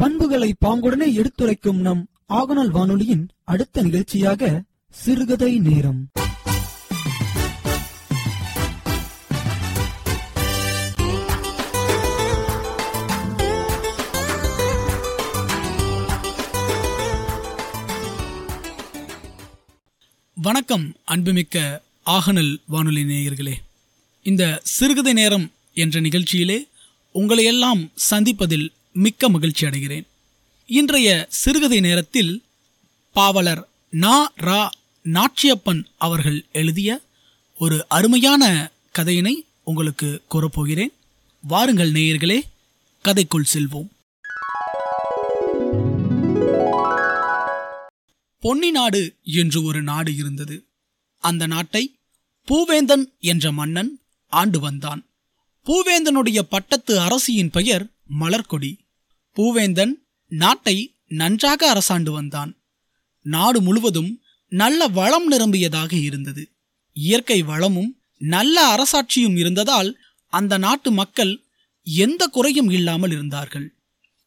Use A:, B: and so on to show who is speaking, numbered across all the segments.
A: பண்புகளை பாங்குடனே எடுத்துரைக்கும் நம் ஆகநாள் வானொலியின் அடுத்த நிகழ்ச்சியாக சிறுகதை நேரம்.
B: வணக்கம் அன்புமிக்க ஆகனல் வானொலி நேயர்களே. இந்த சிறுகதை நேரம் என்ற நிகழ்ச்சியிலே உங்களையெல்லாம் சந்திப்பதில் மிக்க மகிழ்ச்சி அடைகிறேன். இன்றைய சிறுகதை நேரத்தில் பாவலர் நா ரா நாச்சியப்பன் அவர்கள் எழுதிய ஒரு அருமையான கதையினை உங்களுக்கு கூறப்போகிறேன். வாருங்கள் நேயர்களே கதைக்குள் செல்வோம். பொன்னி நாடு என்று ஒரு நாடு இருந்தது. அந்த நாட்டை பூவேந்தன் என்ற மன்னன் ஆண்டு வந்தான். பூவேந்தனுடைய பட்டத்து அரசியின் பெயர் மலர்கொடி. பூவேந்தன் நாட்டை நன்றாக அரசாண்டு வந்தான். நாடு முழுவதும் நல்ல வளம் நிரம்பியதாக இருந்தது. இயற்கை வளமும் நல்ல அரசாட்சியும் இருந்ததால் அந்த நாட்டு மக்கள் எந்த குறையும் இல்லாமல் இருந்தார்கள்.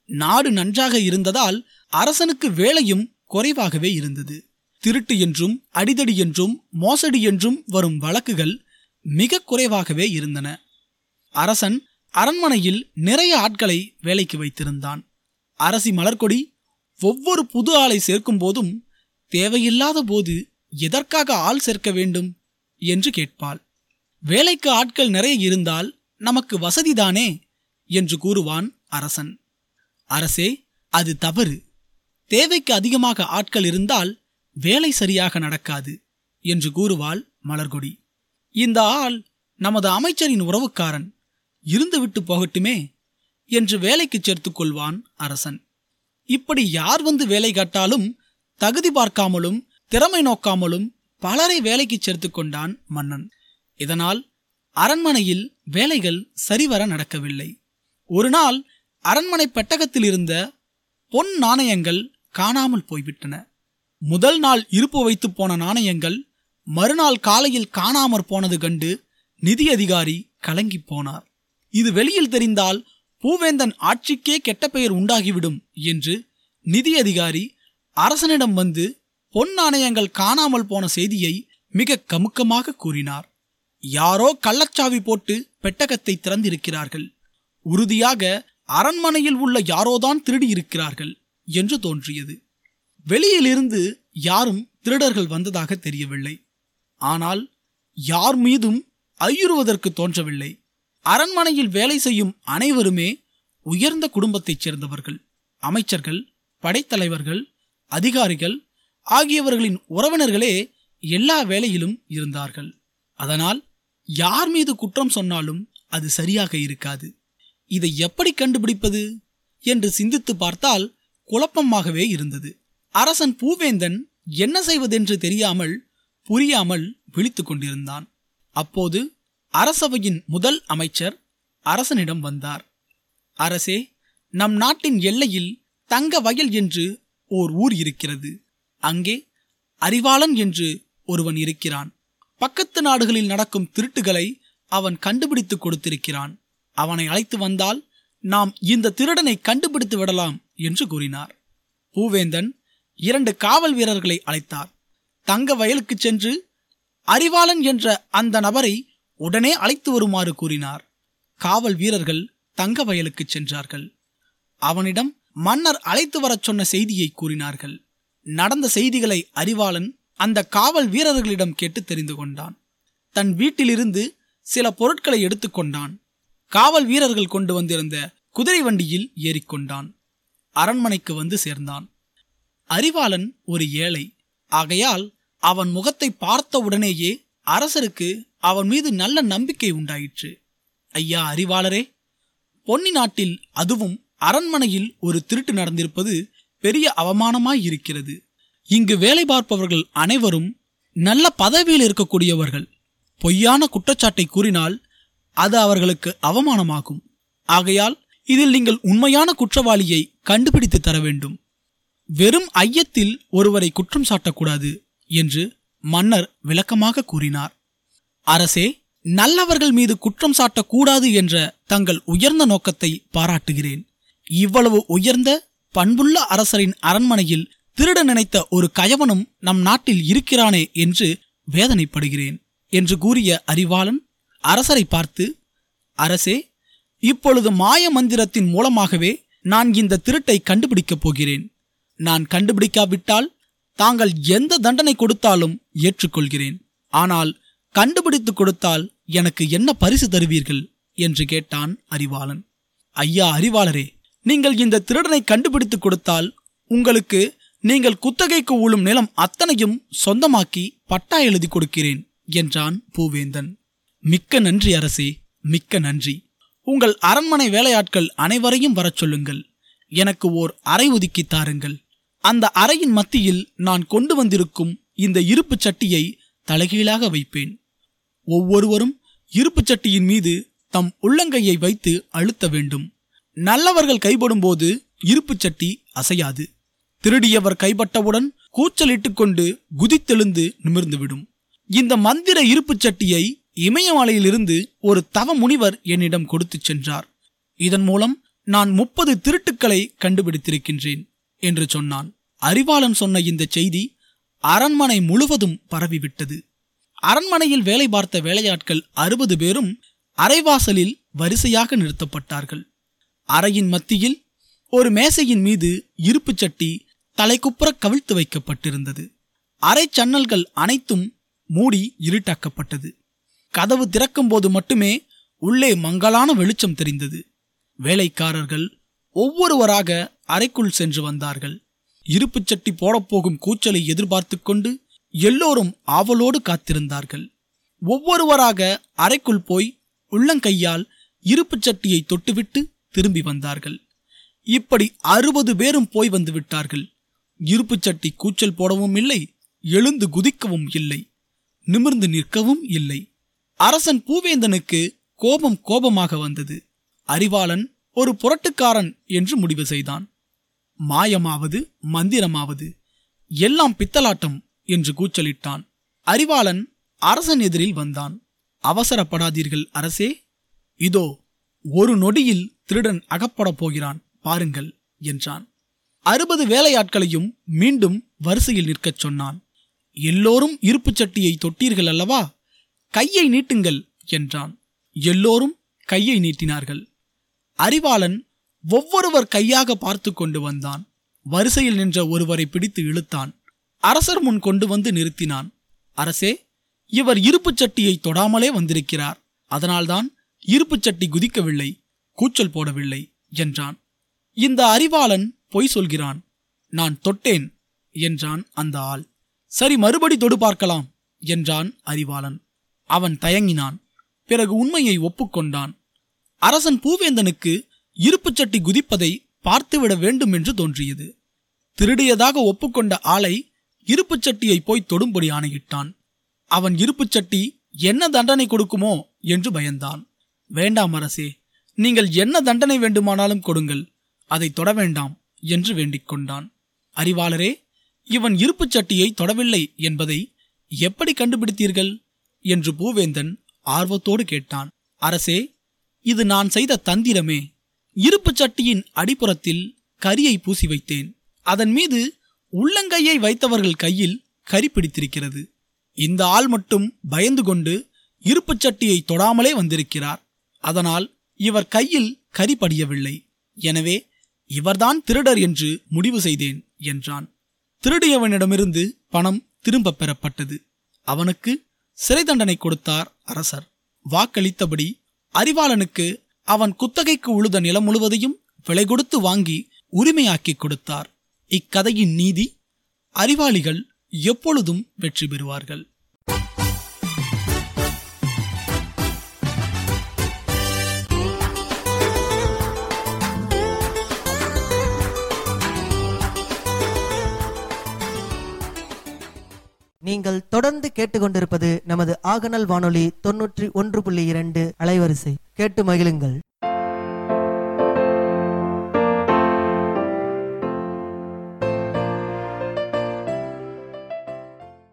B: நாடு நன்றாக இருந்ததால் அரசனுக்கு வேலையும் குறைவாகவே இருந்தது. திருட்டு என்றும் அடிதடி என்றும் மோசடி என்றும் வரும் வழக்குகள் மிக குறைவாகவே இருந்தன. அரசன் அரண்மனையில் நிறைய ஆட்களை வேலைக்கு வைத்திருந்தான். அரசி மலர்கொடி ஒவ்வொரு புது ஆளை சேர்க்கும் போதும் தேவையில்லாத போது எதற்காக ஆள் சேர்க்க வேண்டும் என்று கேட்பாள். வேலைக்கு ஆட்கள் நிறைய இருந்தால் நமக்கு வசதிதானே? என்று கூறுவான் அரசன். அரசே அது தவறு. தேவைக்கு அதிகமாக ஆட்கள் இருந்தால் வேலை சரியாக நடக்காது என்று கூறுவாள் மலர்கொடி. இந்த ஆள் நமது அமைச்சரின் உறவுக்காரன். இருந்துவிட்டு போகட்டுமே என்று வேலைக்கு சேர்த்து கொள்வான் அரசன். இப்படி யார் வந்து வேலை காட்டாலும் தகுதி பார்க்காமலும் திறமை நோக்காமலும் பலரை வேலைக்கு சேர்த்து கொண்டான் மன்னன். இதனால் அரண்மனையில் வேலைகள் சரிவர நடக்கவில்லை. ஒரு நாள் அரண்மனை பெட்டகத்தில் இருந்த பொன் நாணயங்கள் காணாமல் போய்விட்டன. முதல் நாள் இருப்பு வைத்து போன நாணயங்கள் மறுநாள் காலையில் காணாமற் போனது கண்டு நிதி அதிகாரி கலங்கி போனார். இது வெளியில் தெரிந்தால் பூவேந்தன் ஆட்சிக்கே கெட்ட பெயர் உண்டாகிவிடும் என்று நிதி அதிகாரி அரசனிடம் வந்து பொன் நாணயங்கள் காணாமல் போன செய்தியை மிக கமுக்கமாக கூறினார். யாரோ கள்ளச்சாவி போட்டு பெட்டகத்தை திறந்திருக்கிறார்கள். உறுதியாக அரண்மனையில் உள்ள யாரோதான் திருடி இருக்கிறார்கள் என்று தோன்றியது. வெளியிலிருந்து யாரும் திருடர்கள் வந்ததாக தெரியவில்லை. ஆனால் யார் மீதும் ஐயுறுவதற்கு தோன்றவில்லை. அரண்மனையில் வேலை செய்யும் அனைவருமே உயர்ந்த குடும்பத்தைச் சேர்ந்தவர்கள் அமைச்சர்கள் படைத்தலைவர்கள் அதிகாரிகள் ஆகியவர்களின் உறவினர்களே எல்லா வேலையிலும் இருந்தார்கள். அதனால் யார் மீது குற்றம் சொன்னாலும் அது சரியாக இருக்காது. இதை எப்படி கண்டுபிடிப்பது என்று சிந்தித்து பார்த்தால் குழப்பமாகவே இருந்தது. அரசன் பூவேந்தன் என்ன செய்வதென்று தெரியாமல் புரியாமல் விழித்து கொண்டிருந்தான். அப்போது அரசவையின் முதல் அமைச்சர் அரசனிடம் வந்தார். அரசே நம் நாட்டின் எல்லையில் தங்க வயல் என்று ஓர் ஊர் இருக்கிறது. அங்கே அறிவாளன் என்று ஒருவன் இருக்கிறான். பக்கத்து நாடுகளில் நடக்கும் திருட்டுகளை அவன் கண்டுபிடித்து கொடுத்திருக்கிறான். அவனை அழைத்து வந்தால் நாம் இந்த திருடனை கண்டுபிடித்து விடலாம் என்று கூறினார். பூவேந்தன் இரண்டு காவல் வீரர்களை அழைத்தார். தங்க வயலுக்கு சென்று அறிவாளன் என்ற அந்த நபரை உடனே அழைத்து வருமாறு கூறினார். காவல் வீரர்கள் தங்க வயலுக்கு சென்றார்கள். அவனிடம் மன்னர் அழைத்து வரச் சொன்ன செய்தியை கூறினார்கள். நடந்த செய்திகளை அறிவாளன் அந்த காவல் வீரர்களிடம் கேட்டு தெரிந்து கொண்டான். தன் வீட்டிலிருந்து சில பொருட்களை எடுத்துக்கொண்டான் காவல் வீரர்கள் கொண்டு வந்திருந்த குதிரை வண்டியில் ஏறிக்கொண்டான் அரண்மனைக்கு வந்து சேர்ந்தான். அறிவாளன் ஒரு ஏழை. ஆகையால் அவன் முகத்தை பார்த்த உடனேயே அரசருக்கு அவன் மீது நல்ல நம்பிக்கை உண்டாயிற்று. ஐயா அறிவாளரே பொன்னி நாட்டில் அதுவும் அரண்மனையில் ஒரு திருட்டு நடந்திருப்பது பெரிய அவமானமாய் இருக்கிறது. இங்கு வேலை பார்ப்பவர்கள் அனைவரும் நல்ல பதவியில் இருக்கக்கூடியவர்கள். பொய்யான குற்றச்சாட்டை கூறினால் அது அவர்களுக்கு அவமானமாகும். ஆகையால் இதில் நீங்கள் உண்மையான குற்றவாளியை கண்டுபிடித்து தர வேண்டும். வெறும் ஐயத்தில் ஒருவரை குற்றம் சாட்டக்கூடாது என்று மன்னர் விளக்கமாக கூறினார். அரசே நல்லவர்கள் மீது குற்றம் சாட்டக்கூடாது என்ற தங்கள் உயர்ந்த நோக்கத்தை பாராட்டுகிறேன். இவ்வளவு உயர்ந்த பண்புள்ள அரசரின் அரண்மனையில் திருட நினைத்த ஒரு கயவனும் நம் நாட்டில் இருக்கிறானே என்று வேதனைப்படுகிறேன் என்று கூறிய அறிவாளன் அரசரை பார்த்து அரசே இப்பொழுது மாய மந்திரத்தின் மூலமாகவே நான் இந்த திருட்டை கண்டுபிடிக்கப் போகிறேன். நான் கண்டுபிடிக்காவிட்டால் தாங்கள் எந்த தண்டனை கொடுத்தாலும் ஏற்றுக்கொள்கிறேன். ஆனால் கண்டுபிடித்து கொடுத்தால் எனக்கு என்ன பரிசு தருவீர்கள்? என்று கேட்டான் அறிவாளன். ஐயா அறிவாளரே நீங்கள் இந்த திருடனை கண்டுபிடித்து கொடுத்தால் உங்களுக்கு நீங்கள் குத்தகைக்கு ஊழும் நிலம் அத்தனையும் சொந்தமாக்கி பட்டா எழுதி கொடுக்கிறேன் என்றான் பூவேந்தன். மிக்க நன்றி அரசே மிக்க நன்றி. உங்கள் அரண்மனை வேலையாட்கள் அனைவரையும் வரச் சொல்லுங்கள். எனக்கு ஓர் அறை ஒதுக்கி தாருங்கள். அந்த அறையின் மத்தியில் நான் கொண்டு வந்திருக்கும் இந்த இருப்புச் சட்டியை தலைகீழாக வைப்பேன். ஒவ்வொருவரும் இருப்புச் சட்டியின் மீது தம் உள்ளங்கையை வைத்து அழுத்த வேண்டும். நல்லவர்கள் கைபடும்போது இருப்புச் சட்டி அசையாது. திருடியவர் கைப்பட்டவுடன் கூச்சலிட்டுக் கொண்டு குதித்தெழுந்து நிமிர்ந்துவிடும். இந்த மந்திர இருப்புச் சட்டியை இமயமலையிலிருந்து ஒரு தவ முனிவர் என்னிடம் கொடுத்துச் சென்றார். இதன் மூலம் நான் முப்பது திருட்டுக்களை கண்டுபிடித்திருக்கின்றேன் என்று சொன்னான். அறிவாளன் சொன்ன இந்த செய்தி அரண்மனை முழுவதும் பரவிவிட்டது. அரண்மனையில் வேலை பார்த்த வேலையாட்கள் அறுபது பேரும் அரைவாசலில் வரிசையாக நிறுத்தப்பட்டார்கள். அறையின் மத்தியில் ஒரு மேசையின் மீது இருப்புச் சட்டி தலைக்குப்புற கவிழ்த்து வைக்கப்பட்டிருந்தது. அறை சன்னல்கள் அனைத்தும் மூடி இருட்டாக்கப்பட்டது. கதவு திறக்கும் போது மட்டுமே உள்ளே மங்கலான வெளிச்சம் தெரிந்தது. வேலைக்காரர்கள் ஒவ்வொருவராக அறைக்குள் சென்று வந்தார்கள். இருப்புச் சட்டி போடப்போகும் கூச்சலை எதிர்பார்த்து கொண்டு எல்லோரும் ஆவலோடு காத்திருந்தார்கள். ஒவ்வொருவராக அறைக்குள் போய் உள்ளங்கையால் இருப்புச் சட்டியை தொட்டுவிட்டு திரும்பி வந்தார்கள். இப்படி அறுபது பேரும் போய் வந்து விட்டார்கள். இருப்புச் சட்டி கூச்சல் போடவும் இல்லை எழுந்து குதிக்கவும் இல்லை நிமிர்ந்து நிற்கவும் இல்லை. அரசன் பூவேந்தனுக்கு கோபம் கோபமாக வந்தது. அறிவாளன் ஒரு புரட்டுக்காரன் என்று முடிவு செய்தான். மாயமாவது மந்திரமாவது எல்லாம் பித்தலாட்டம் என்று கூச்சலிட்டான். அறிவாளன் அரசன் எதிரில் வந்தான். அவசரப்படாதீர்கள் அரசே. இதோ ஒரு நொடியில் திருடன் அகப்படப் போகிறான் பாருங்கள் என்றான். அறுபது வேலையாட்களையும் மீண்டும் வரிசையில் நிற்கச் சொன்னான். எல்லோரும் இருப்புச் சட்டியை தொட்டீர்கள் அல்லவா? கையை நீட்டுங்கள் என்றான். எல்லோரும் கையை நீட்டினார்கள். அறிவாளன் ஒவ்வொருவர் கையாக பார்த்து கொண்டு வந்தான். வரிசையில் நின்ற ஒருவரை பிடித்து இழுத்தான். அரசர் முன் கொண்டு வந்து நிறுத்தினான். அரசே இவர் இருப்புச் சட்டியை தொடாமலே வந்திருக்கிறார். அதனால்தான் இருப்புச் சட்டி குதிக்கவில்லை கூச்சல் போடவில்லை என்றான். இந்த அறிவாளன் பொய் சொல்கிறான் நான் தொட்டேன் என்றான் அந்த ஆள். சரி மறுபடி தொடு பார்க்கலாம் என்றான் அறிவாளன். அவன் தயங்கினான் பிறகு உண்மையை ஒப்புக்கொண்டான். அரசன் பூவேந்தனுக்கு இருப்புச் சட்டி குதிப்பதை பார்த்துவிட வேண்டும் என்று தோன்றியது. திருடியதாக ஒப்புக்கொண்ட ஆளை இருப்புச் சட்டியை போய் தொடும்படி ஆணையிட்டான். அவன் இருப்புச் சட்டி என்ன தண்டனை கொடுக்குமோ என்று பயந்தான். வேண்டாம் அரசே நீங்கள் என்ன தண்டனை வேண்டுமானாலும் கொடுங்கள் அதை தொட வேண்டாம் என்று வேண்டிக் கொண்டான். அறிவாளரே இவன் இருப்புச் சட்டியை தொடவில்லை என்பதை எப்படி கண்டுபிடித்தீர்கள்? என்று பூவேந்தன் ஆர்வத்தோடு கேட்டான். அரசே இது நான் செய்த தந்திரமே. இருப்புச் சட்டியின் அடிப்புறத்தில் கரியை பூசி வைத்தேன். அதன் மீது உள்ளங்கையை வைத்தவர்கள் கையில் கரி பிடித்திருக்கிறது. இந்த ஆள் மட்டும் பயந்து கொண்டு இருப்புச் சட்டியை தொடாமலே வந்திருக்கிறார். அதனால் இவர் கையில் கறி படியவில்லை. எனவே இவர்தான் திருடர் என்று முடிவு செய்தேன் என்றான். திருடியவனிடமிருந்து பணம் திரும்பப் பெறப்பட்டது. அவனுக்கு சிறை தண்டனை கொடுத்தார் அரசர். வாக்களித்தபடி அறிவாளனுக்கு அவன் குத்தகைக்கு உழுத நிலம் முழுவதையும் விலை கொடுத்து வாங்கி உரிமையாக்கிக் கொடுத்தார். இக்கதையின் நீதி அறிவாளிகள் எப்பொழுதும் வெற்றி பெறுவார்கள்.
C: நீங்கள் தொடர்ந்து கேட்டுக்கொண்டிருப்பது நமது ஆகநல் வானொலி தொன்னூற்றி ஒன்று புள்ளி இரண்டு அலைவரிசை. கேட்டு மகிழுங்கள்.